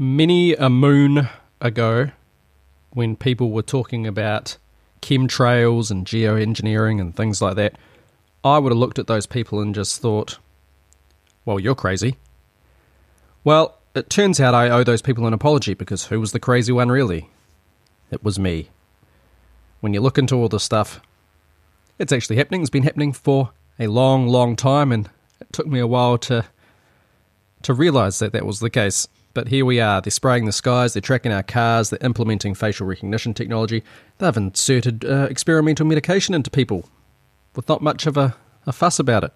Many a moon ago, when people were talking about chemtrails and geoengineering and things like that, I would have looked at those people and just thought, well, you're crazy. Well, it turns out I owe those people an apology because who was the crazy one really? It was me. When you look into all this stuff, it's actually happening. It's been happening for a long, long time, and it took me a while to to realize that that was the case. But here we are. They're spraying the skies, they're tracking our cars, they're implementing facial recognition technology. They've inserted uh, experimental medication into people with not much of a, a fuss about it.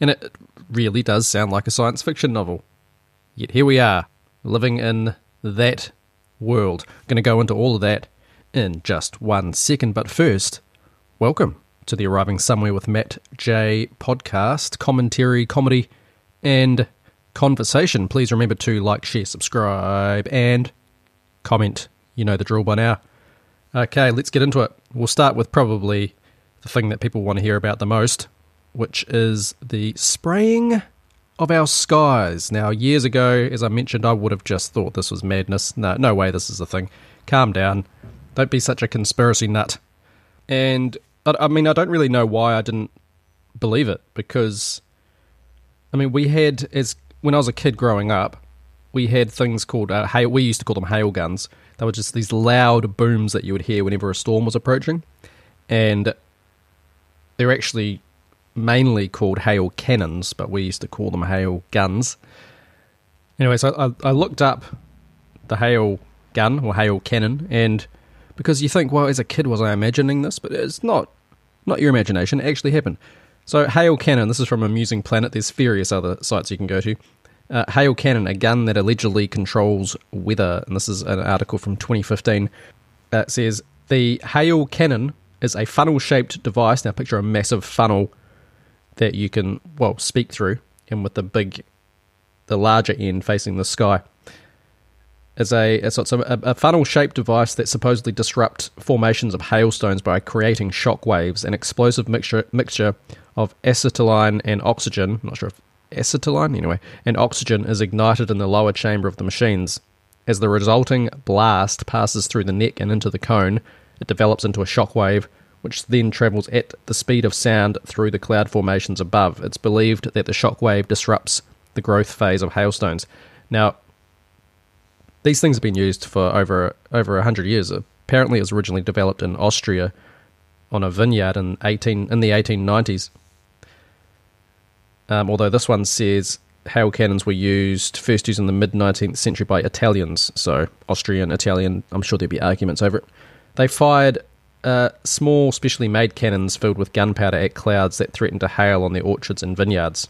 And it really does sound like a science fiction novel. Yet here we are, living in that world. Going to go into all of that in just one second. But first, welcome to the Arriving Somewhere with Matt J podcast, commentary, comedy, and conversation, please remember to like, share, subscribe, and comment. You know the drill by now. Okay, let's get into it. We'll start with probably the thing that people want to hear about the most, which is the spraying of our skies. Now, years ago, as I mentioned, I would have just thought this was madness. No, no way this is a thing. Calm down. Don't be such a conspiracy nut. And I mean, I don't really know why I didn't believe it because, I mean, we had as when I was a kid growing up, we had things called uh, hail. We used to call them hail guns. They were just these loud booms that you would hear whenever a storm was approaching, and they're actually mainly called hail cannons, but we used to call them hail guns. Anyway, so I, I looked up the hail gun or hail cannon, and because you think, well, as a kid, was I imagining this? But it's not. Not your imagination. It actually happened. So, Hail Cannon, this is from Amusing Planet. There's various other sites you can go to. Uh, Hail Cannon, a gun that allegedly controls weather. And this is an article from 2015. Uh, it says the Hail Cannon is a funnel shaped device. Now, picture a massive funnel that you can, well, speak through, and with the big, the larger end facing the sky. Is a, so a, a funnel shaped device that supposedly disrupts formations of hailstones by creating shock waves, an explosive mixture, mixture of acetylene and oxygen. I'm not sure if acetylene, anyway, and oxygen is ignited in the lower chamber of the machines. As the resulting blast passes through the neck and into the cone, it develops into a shock wave, which then travels at the speed of sound through the cloud formations above. It's believed that the shock wave disrupts the growth phase of hailstones. Now, these things have been used for over over hundred years. Apparently, it was originally developed in Austria on a vineyard in eighteen in the eighteen nineties. Um, although this one says hail cannons were used first used in the mid 19th century by Italians, so Austrian, Italian. I'm sure there'd be arguments over it. They fired uh, small, specially made cannons filled with gunpowder at clouds that threatened to hail on their orchards and vineyards.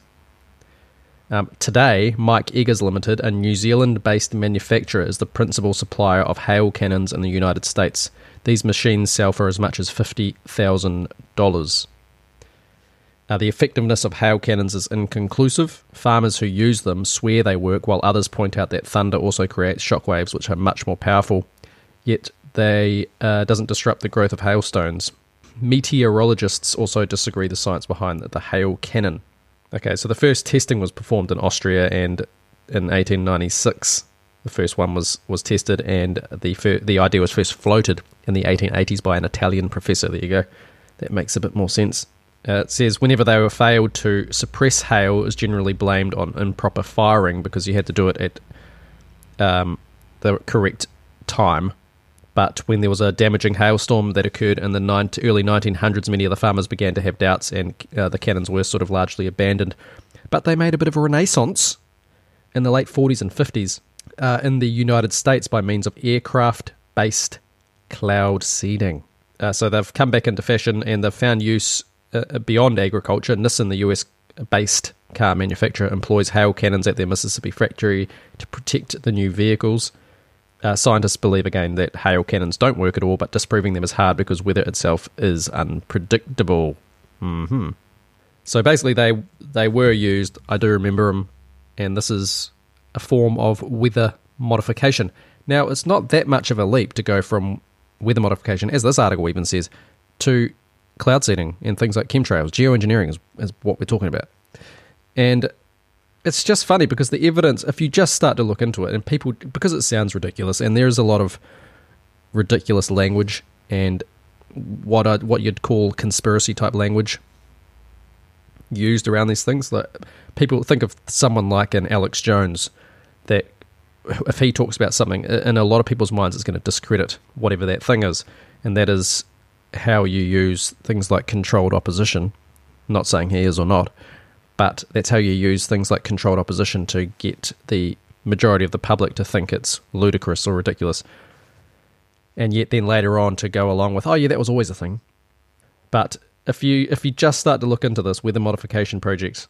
Um, today, Mike Eggers Limited, a New Zealand based manufacturer, is the principal supplier of hail cannons in the United States. These machines sell for as much as $50,000. Uh, the effectiveness of hail cannons is inconclusive. Farmers who use them swear they work, while others point out that thunder also creates shockwaves, which are much more powerful. Yet they uh, doesn't disrupt the growth of hailstones. Meteorologists also disagree the science behind the hail cannon. Okay, so the first testing was performed in Austria and in 1896. The first one was, was tested, and the fir- the idea was first floated in the 1880s by an Italian professor. There you go. That makes a bit more sense. Uh, it says whenever they were failed to suppress hail, it was generally blamed on improper firing because you had to do it at um, the correct time. But when there was a damaging hailstorm that occurred in the early 1900s, many of the farmers began to have doubts, and uh, the cannons were sort of largely abandoned. But they made a bit of a renaissance in the late 40s and 50s uh, in the United States by means of aircraft based cloud seeding. Uh, so they've come back into fashion and they've found use uh, uh beyond agriculture. Nissan, the US based car manufacturer, employs hail cannons at their Mississippi factory to protect the new vehicles. Uh, scientists believe again that hail cannons don't work at all, but disproving them is hard because weather itself is unpredictable. Mm-hmm. So basically, they they were used. I do remember them, and this is a form of weather modification. Now, it's not that much of a leap to go from weather modification, as this article even says, to cloud seeding and things like chemtrails. Geoengineering is, is what we're talking about. And it's just funny because the evidence, if you just start to look into it, and people, because it sounds ridiculous, and there's a lot of ridiculous language and what I, what you'd call conspiracy type language used around these things. Like people think of someone like an Alex Jones that if he talks about something in a lot of people's minds, it's going to discredit whatever that thing is, and that is how you use things like controlled opposition. not saying he is or not, but that's how you use things like controlled opposition to get the majority of the public to think it's ludicrous or ridiculous. And yet then later on to go along with, oh yeah, that was always a thing. But if you if you just start to look into this weather modification projects,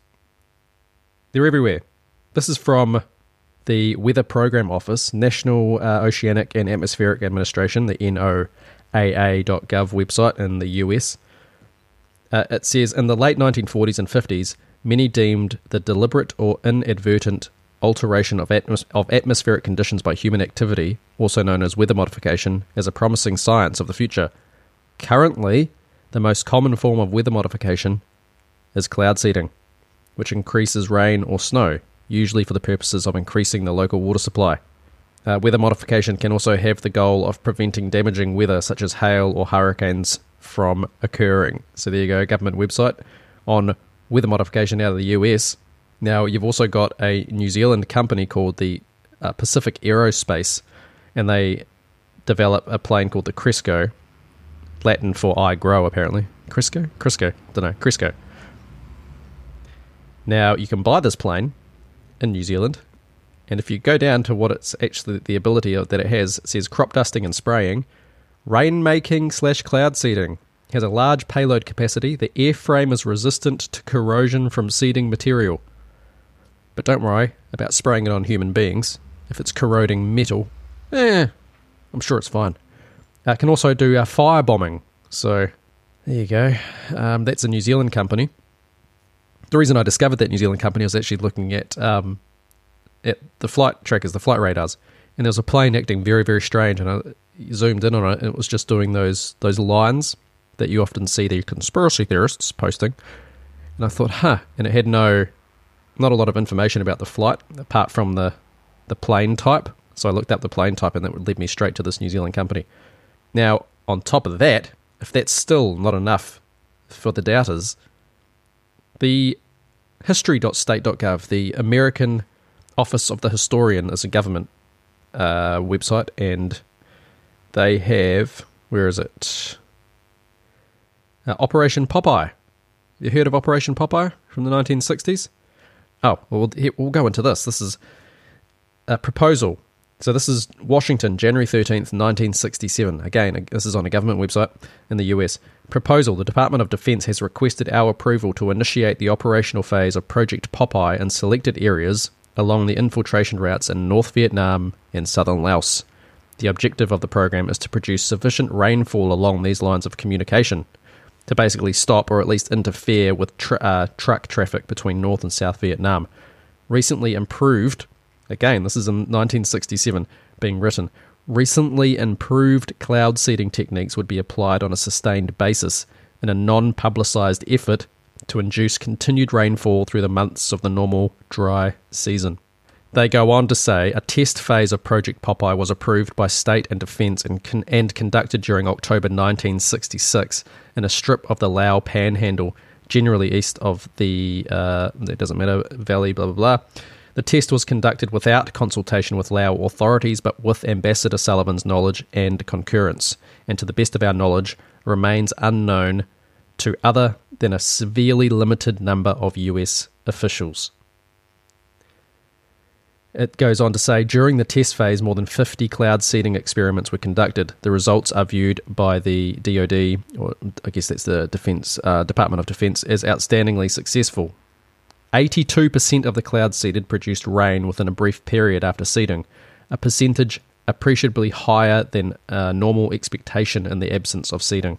they're everywhere. This is from the Weather Program Office, National uh, Oceanic and Atmospheric Administration, the NOAA.gov website in the US. Uh, it says in the late 1940s and 50s, many deemed the deliberate or inadvertent alteration of, atmos- of atmospheric conditions by human activity, also known as weather modification, as a promising science of the future. Currently, the most common form of weather modification is cloud seeding, which increases rain or snow usually for the purposes of increasing the local water supply. Uh, weather modification can also have the goal of preventing damaging weather, such as hail or hurricanes, from occurring. So there you go, government website on weather modification out of the US. Now you've also got a New Zealand company called the uh, Pacific Aerospace, and they develop a plane called the Cresco, Latin for I grow apparently. Cresco, Cresco, don't know, Cresco. Now you can buy this plane in New Zealand. And if you go down to what it's actually the ability that it has, it says crop dusting and spraying, rain making slash cloud seeding. Has a large payload capacity. The airframe is resistant to corrosion from seeding material. But don't worry about spraying it on human beings. If it's corroding metal, eh, I'm sure it's fine. Uh, can also do uh, fire bombing. So there you go. Um, that's a New Zealand company the reason I discovered that New Zealand company was actually looking at um, at the flight trackers, the flight radars, and there was a plane acting very very strange, and I zoomed in on it, and it was just doing those those lines that you often see the conspiracy theorists posting, and I thought, huh, and it had no not a lot of information about the flight apart from the the plane type. So I looked up the plane type, and that would lead me straight to this New Zealand company. Now, on top of that, if that's still not enough for the doubters, the history.state.gov, the American Office of the Historian, is a government uh, website, and they have where is it? Uh, Operation Popeye. You heard of Operation Popeye from the 1960s? Oh, well, we'll go into this. This is a proposal so this is Washington, January 13th, 1967. Again, this is on a government website in the US. Proposal The Department of Defense has requested our approval to initiate the operational phase of Project Popeye in selected areas along the infiltration routes in North Vietnam and southern Laos. The objective of the program is to produce sufficient rainfall along these lines of communication to basically stop or at least interfere with tr- uh, truck traffic between North and South Vietnam. Recently improved Again, this is in 1967 being written. Recently improved cloud seeding techniques would be applied on a sustained basis in a non publicized effort to induce continued rainfall through the months of the normal dry season. They go on to say a test phase of Project Popeye was approved by State and Defence and, con- and conducted during October 1966 in a strip of the Lao Panhandle, generally east of the, uh, it doesn't matter, valley, blah, blah, blah. The test was conducted without consultation with Lao authorities, but with Ambassador Sullivan's knowledge and concurrence, and to the best of our knowledge, remains unknown to other than a severely limited number of US officials. It goes on to say during the test phase, more than 50 cloud seeding experiments were conducted. The results are viewed by the DoD, or I guess that's the Defense uh, Department of Defense, as outstandingly successful. 82% of the cloud seeded produced rain within a brief period after seeding, a percentage appreciably higher than a normal expectation in the absence of seeding.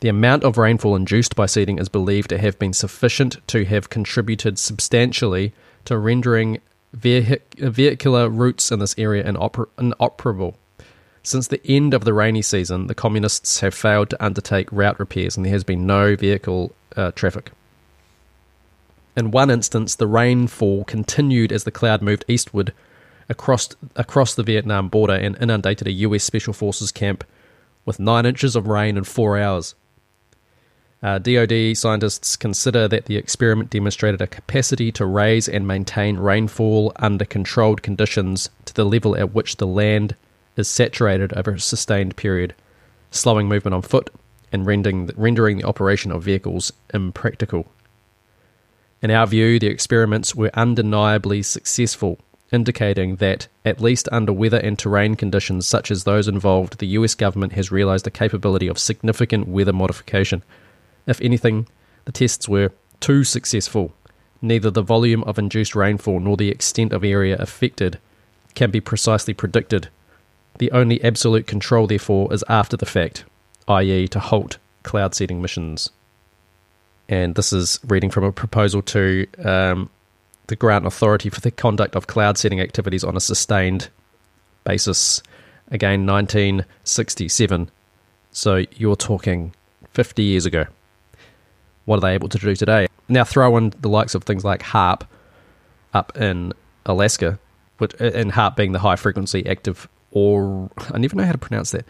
The amount of rainfall induced by seeding is believed to have been sufficient to have contributed substantially to rendering vehicular routes in this area inoper- inoperable. Since the end of the rainy season, the communists have failed to undertake route repairs and there has been no vehicle uh, traffic In one instance, the rainfall continued as the cloud moved eastward across across the Vietnam border and inundated a US Special Forces camp with nine inches of rain in four hours. Uh, DoD scientists consider that the experiment demonstrated a capacity to raise and maintain rainfall under controlled conditions to the level at which the land is saturated over a sustained period, slowing movement on foot and rendering, rendering the operation of vehicles impractical. In our view, the experiments were undeniably successful, indicating that, at least under weather and terrain conditions such as those involved, the US government has realized the capability of significant weather modification. If anything, the tests were too successful. Neither the volume of induced rainfall nor the extent of area affected can be precisely predicted. The only absolute control, therefore, is after the fact, i.e., to halt cloud seeding missions. And this is reading from a proposal to um, the grant authority for the conduct of cloud seeding activities on a sustained basis. Again, 1967. So you're talking 50 years ago what are they able to do today? Now throw in the likes of things like HAARP up in Alaska, which and HAARP being the high frequency active or I never know how to pronounce that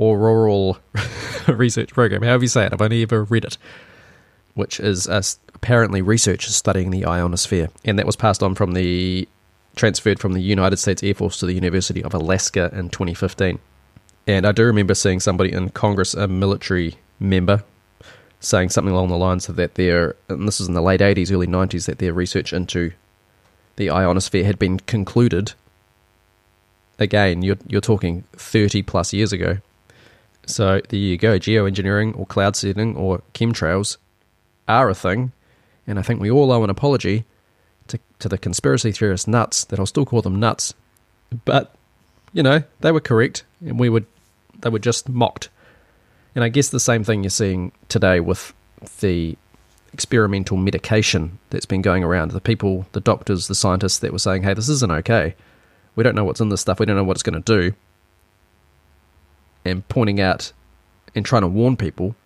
auroral research program. However you say it, I've only ever read it, which is uh, apparently research studying the ionosphere, and that was passed on from the transferred from the United States Air Force to the University of Alaska in 2015. And I do remember seeing somebody in Congress, a military member, saying something along the lines of that their, and this is in the late 80s, early 90s, that their research into the ionosphere had been concluded. Again, you're, you're talking 30 plus years ago. So there you go. Geoengineering or cloud seeding or chemtrails are a thing. And I think we all owe an apology to, to the conspiracy theorist nuts that I'll still call them nuts. But, you know, they were correct and we would they were just mocked and I guess the same thing you're seeing today with the experimental medication that's been going around. The people, the doctors, the scientists that were saying, hey, this isn't okay. We don't know what's in this stuff. We don't know what it's going to do. And pointing out and trying to warn people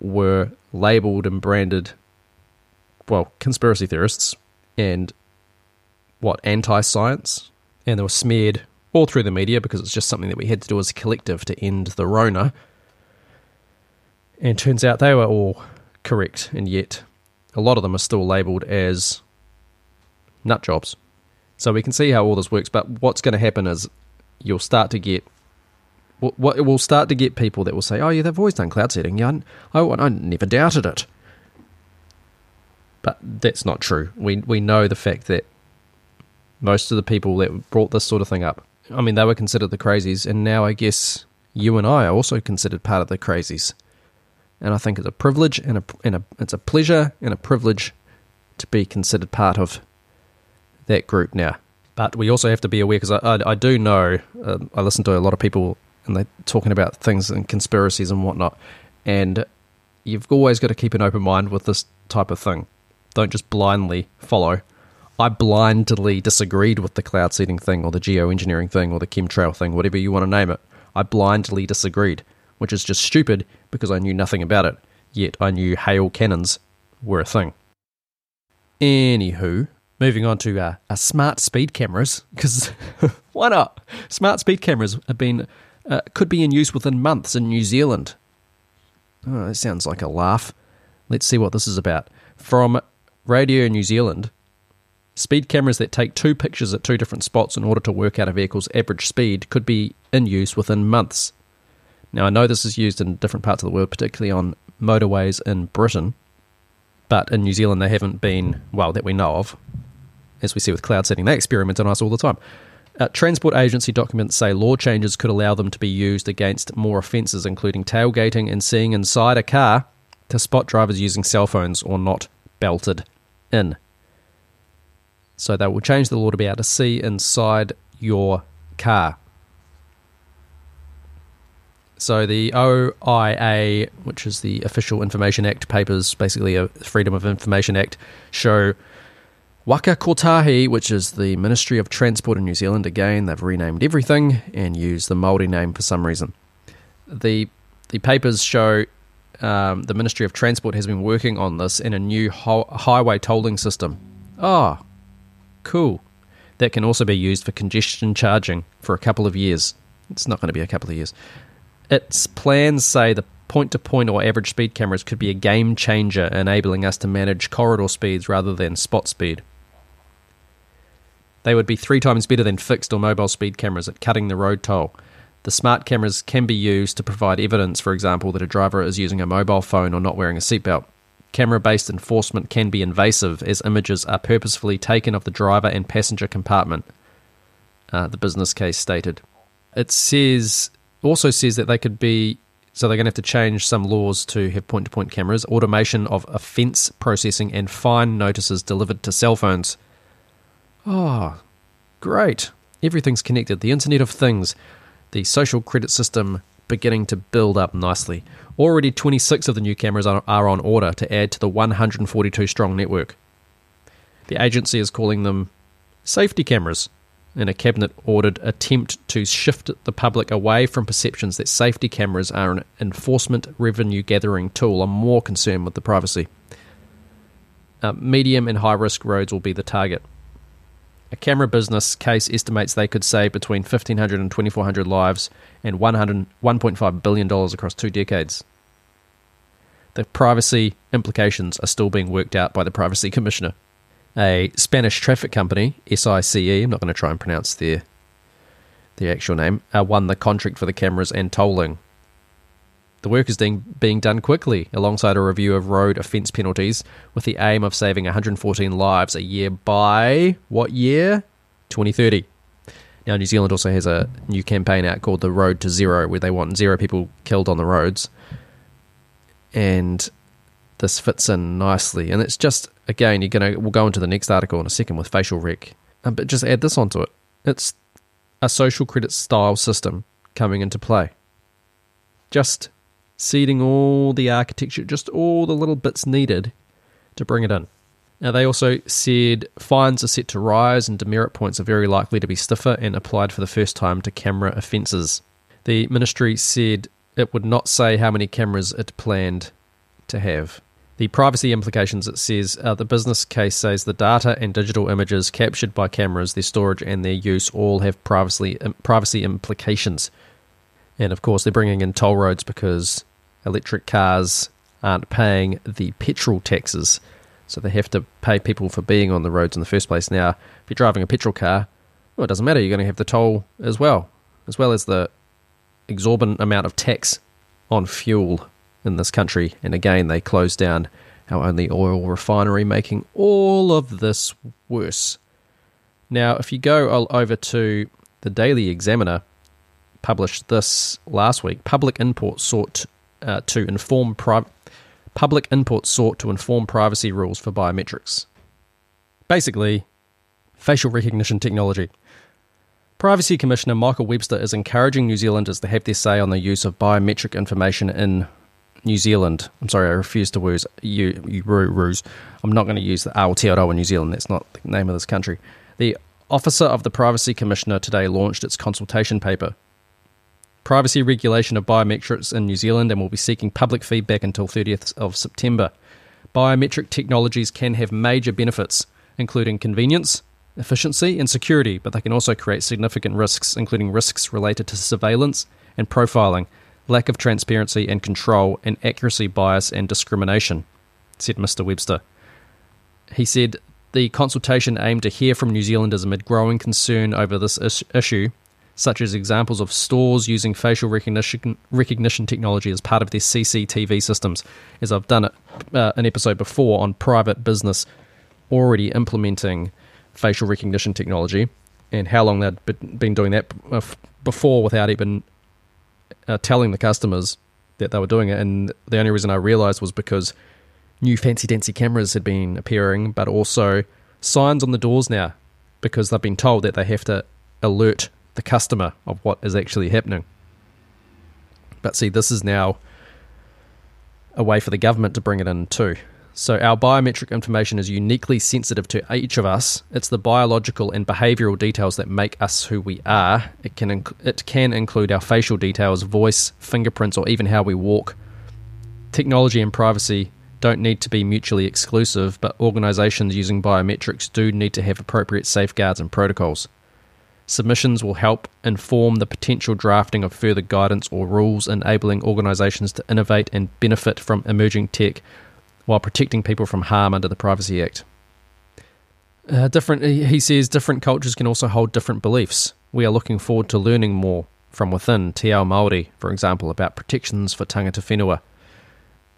were labeled and branded, well, conspiracy theorists and what, anti science. And they were smeared all through the media because it's just something that we had to do as a collective to end the Rona and turns out they were all correct, and yet a lot of them are still labelled as nut jobs. So we can see how all this works, but what's going to happen is you'll start to get what will start to get people that will say, "Oh yeah, they've always done cloud seeding. Yeah, I, I never doubted it." But that's not true. We we know the fact that most of the people that brought this sort of thing up, I mean, they were considered the crazies, and now I guess you and I are also considered part of the crazies and I think it's a privilege and a, and a it's a pleasure and a privilege to be considered part of that group now. But we also have to be aware because I, I, I, do know uh, I listen to a lot of people and they're talking about things and conspiracies and whatnot, and you've always got to keep an open mind with this type of thing. Don't just blindly follow. I blindly disagreed with the cloud seeding thing or the geoengineering thing or the chemtrail thing, whatever you want to name it. I blindly disagreed which is just stupid because I knew nothing about it, yet I knew hail cannons were a thing. Anywho, moving on to uh, uh smart speed cameras, because why not? Smart speed cameras have been uh, could be in use within months in New Zealand. Oh, that sounds like a laugh. Let's see what this is about. From Radio New Zealand, speed cameras that take two pictures at two different spots in order to work out a vehicle's average speed could be in use within months. Now, I know this is used in different parts of the world, particularly on motorways in Britain, but in New Zealand they haven't been, well, that we know of. As we see with cloud seeding, they experiment on us all the time. Uh, transport agency documents say law changes could allow them to be used against more offences, including tailgating and seeing inside a car to spot drivers using cell phones or not belted in. So they will change the law to be able to see inside your car. So the OIA, which is the Official Information Act papers, basically a Freedom of Information Act, show Waka Kotahi, which is the Ministry of Transport in New Zealand. Again, they've renamed everything and used the Maori name for some reason. The the papers show um, the Ministry of Transport has been working on this in a new ho- highway tolling system. Ah, oh, cool. That can also be used for congestion charging for a couple of years. It's not going to be a couple of years. Its plans say the point to point or average speed cameras could be a game changer, enabling us to manage corridor speeds rather than spot speed. They would be three times better than fixed or mobile speed cameras at cutting the road toll. The smart cameras can be used to provide evidence, for example, that a driver is using a mobile phone or not wearing a seatbelt. Camera based enforcement can be invasive as images are purposefully taken of the driver and passenger compartment, uh, the business case stated. It says also says that they could be so they're going to have to change some laws to have point to point cameras, automation of offence processing, and fine notices delivered to cell phones. Oh, great. Everything's connected. The Internet of Things, the social credit system beginning to build up nicely. Already 26 of the new cameras are, are on order to add to the 142 strong network. The agency is calling them safety cameras in a cabinet ordered attempt to shift the public away from perceptions that safety cameras are an enforcement revenue gathering tool. I'm more concerned with the privacy. Uh, medium and high risk roads will be the target. A camera business case estimates they could save between 1,500 and 2,400 lives and $1.5 billion across two decades. The privacy implications are still being worked out by the Privacy Commissioner a Spanish traffic company, SICE, I'm not going to try and pronounce their, their actual name, uh, won the contract for the cameras and tolling. The work is being, being done quickly alongside a review of road offence penalties with the aim of saving 114 lives a year by what year? 2030. Now, New Zealand also has a new campaign out called The Road to Zero, where they want zero people killed on the roads. And this fits in nicely. And it's just again, you're gonna we'll go into the next article in a second with facial rec, um, but just add this onto it. It's a social credit style system coming into play. Just seeding all the architecture, just all the little bits needed to bring it in. Now, they also said fines are set to rise and demerit points are very likely to be stiffer and applied for the first time to camera offences. The ministry said it would not say how many cameras it planned to have. The privacy implications, it says, uh, the business case says the data and digital images captured by cameras, their storage and their use all have privacy, privacy implications. And of course, they're bringing in toll roads because electric cars aren't paying the petrol taxes. So they have to pay people for being on the roads in the first place. Now, if you're driving a petrol car, well, it doesn't matter. You're going to have the toll as well, as well as the exorbitant amount of tax on fuel in this country. And again, they closed down our only oil refinery, making all of this worse. Now, if you go over to the Daily Examiner, published this last week, public input sought uh, to inform pri- public input sought to inform privacy rules for biometrics. Basically, facial recognition technology. Privacy Commissioner Michael Webster is encouraging New Zealanders to have their say on the use of biometric information in New Zealand. I'm sorry, I refuse to use you, you ruse. I'm not going to use the Aotearoa New Zealand. That's not the name of this country. The Officer of the Privacy Commissioner today launched its consultation paper. Privacy regulation of biometrics in New Zealand and will be seeking public feedback until 30th of September. Biometric technologies can have major benefits, including convenience, efficiency, and security, but they can also create significant risks, including risks related to surveillance and profiling, lack of transparency and control, and accuracy bias and discrimination, said Mr. Webster. He said the consultation aimed to hear from New Zealanders amid growing concern over this is- issue, such as examples of stores using facial recognition, recognition technology as part of their CCTV systems, as I've done it, uh, an episode before on private business already implementing facial recognition technology and how long they'd been doing that before without even uh, telling the customers that they were doing it. And the only reason I realized was because new fancy dancy cameras had been appearing, but also signs on the doors now because they've been told that they have to alert the customer of what is actually happening. But see, this is now a way for the government to bring it in too. So our biometric information is uniquely sensitive to each of us. It's the biological and behavioral details that make us who we are. It can inc- it can include our facial details, voice, fingerprints, or even how we walk. technology and privacy don't need to be mutually exclusive, but organizations using biometrics do need to have appropriate safeguards and protocols. Submissions will help inform the potential drafting of further guidance or rules, enabling organizations to innovate and benefit from emerging tech while protecting people from harm under the Privacy Act. Uh, different, he says, different cultures can also hold different beliefs. We are looking forward to learning more from within Te Ao Māori, for example, about protections for tangata whenua.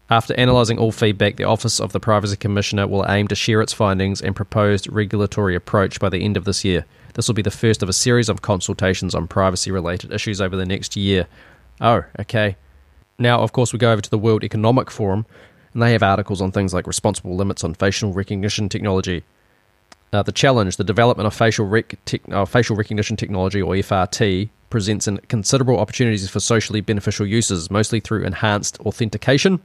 After analysing all feedback, the Office of the Privacy Commissioner will aim to share its findings and proposed regulatory approach by the end of this year. This will be the first of a series of consultations on privacy related issues over the next year. Oh, okay. Now, of course, we go over to the World Economic Forum, and they have articles on things like responsible limits on facial recognition technology. Uh, the challenge, the development of facial, rec- te- uh, facial recognition technology, or FRT, presents considerable opportunities for socially beneficial uses, mostly through enhanced authentication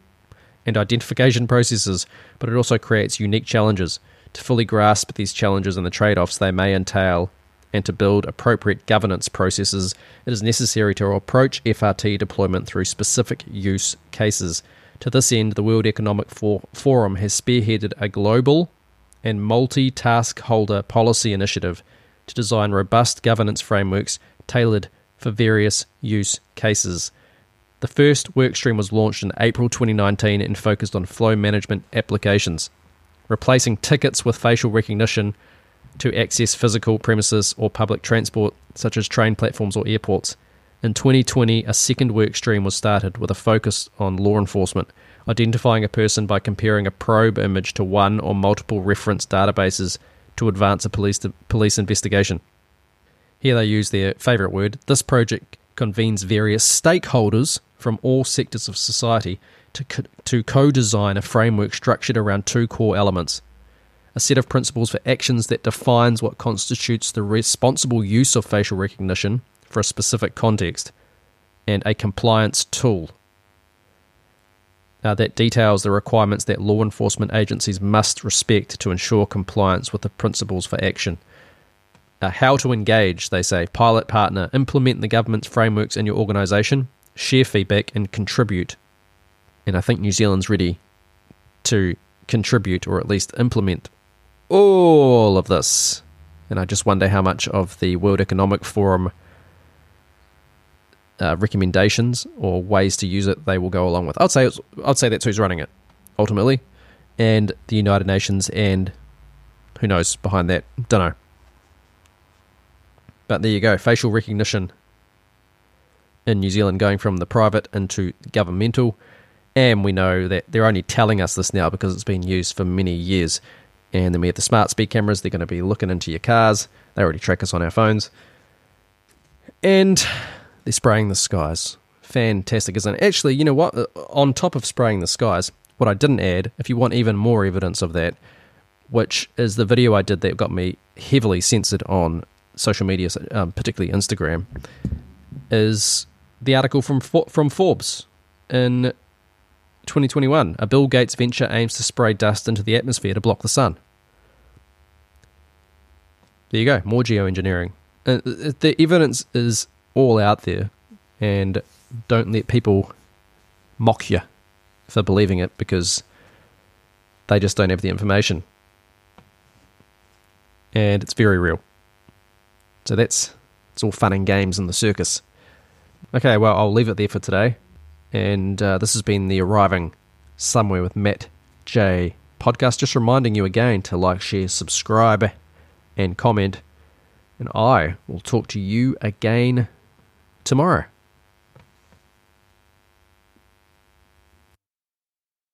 and identification processes, but it also creates unique challenges. To fully grasp these challenges and the trade offs they may entail, and to build appropriate governance processes, it is necessary to approach FRT deployment through specific use cases. To this end, the World Economic Forum has spearheaded a global and multi task holder policy initiative to design robust governance frameworks tailored for various use cases. The first workstream was launched in April 2019 and focused on flow management applications, replacing tickets with facial recognition to access physical premises or public transport, such as train platforms or airports. In 2020, a second work stream was started with a focus on law enforcement, identifying a person by comparing a probe image to one or multiple reference databases to advance a police, police investigation. Here they use their favourite word. This project convenes various stakeholders from all sectors of society to, co- to co design a framework structured around two core elements a set of principles for actions that defines what constitutes the responsible use of facial recognition for a specific context, and a compliance tool that details the requirements that law enforcement agencies must respect to ensure compliance with the principles for action. How to engage, they say, pilot partner, implement the government's frameworks in your organisation, share feedback, and contribute. And I think New Zealand's ready to contribute or at least implement all of this. And I just wonder how much of the World Economic Forum uh, recommendations or ways to use it they will go along with. I'd say I'd say that's who's running it ultimately, and the United Nations and who knows behind that. Don't know. But there you go, facial recognition in New Zealand going from the private into governmental. And we know that they're only telling us this now because it's been used for many years. And then we have the smart speed cameras. They're going to be looking into your cars. They already track us on our phones. And they're spraying the skies. Fantastic, isn't it? Actually, you know what? Uh, on top of spraying the skies, what I didn't add, if you want even more evidence of that, which is the video I did that got me heavily censored on social media, um, particularly Instagram, is the article from from Forbes in 2021, a Bill Gates venture aims to spray dust into the atmosphere to block the sun. There you go, more geoengineering. Uh, uh, the evidence is all out there, and don't let people mock you for believing it because they just don't have the information. And it's very real. So that's it's all fun and games in the circus. Okay, well, I'll leave it there for today. And uh, this has been the Arriving Somewhere with Matt J podcast. Just reminding you again to like, share, subscribe, and comment. And I will talk to you again tomorrow.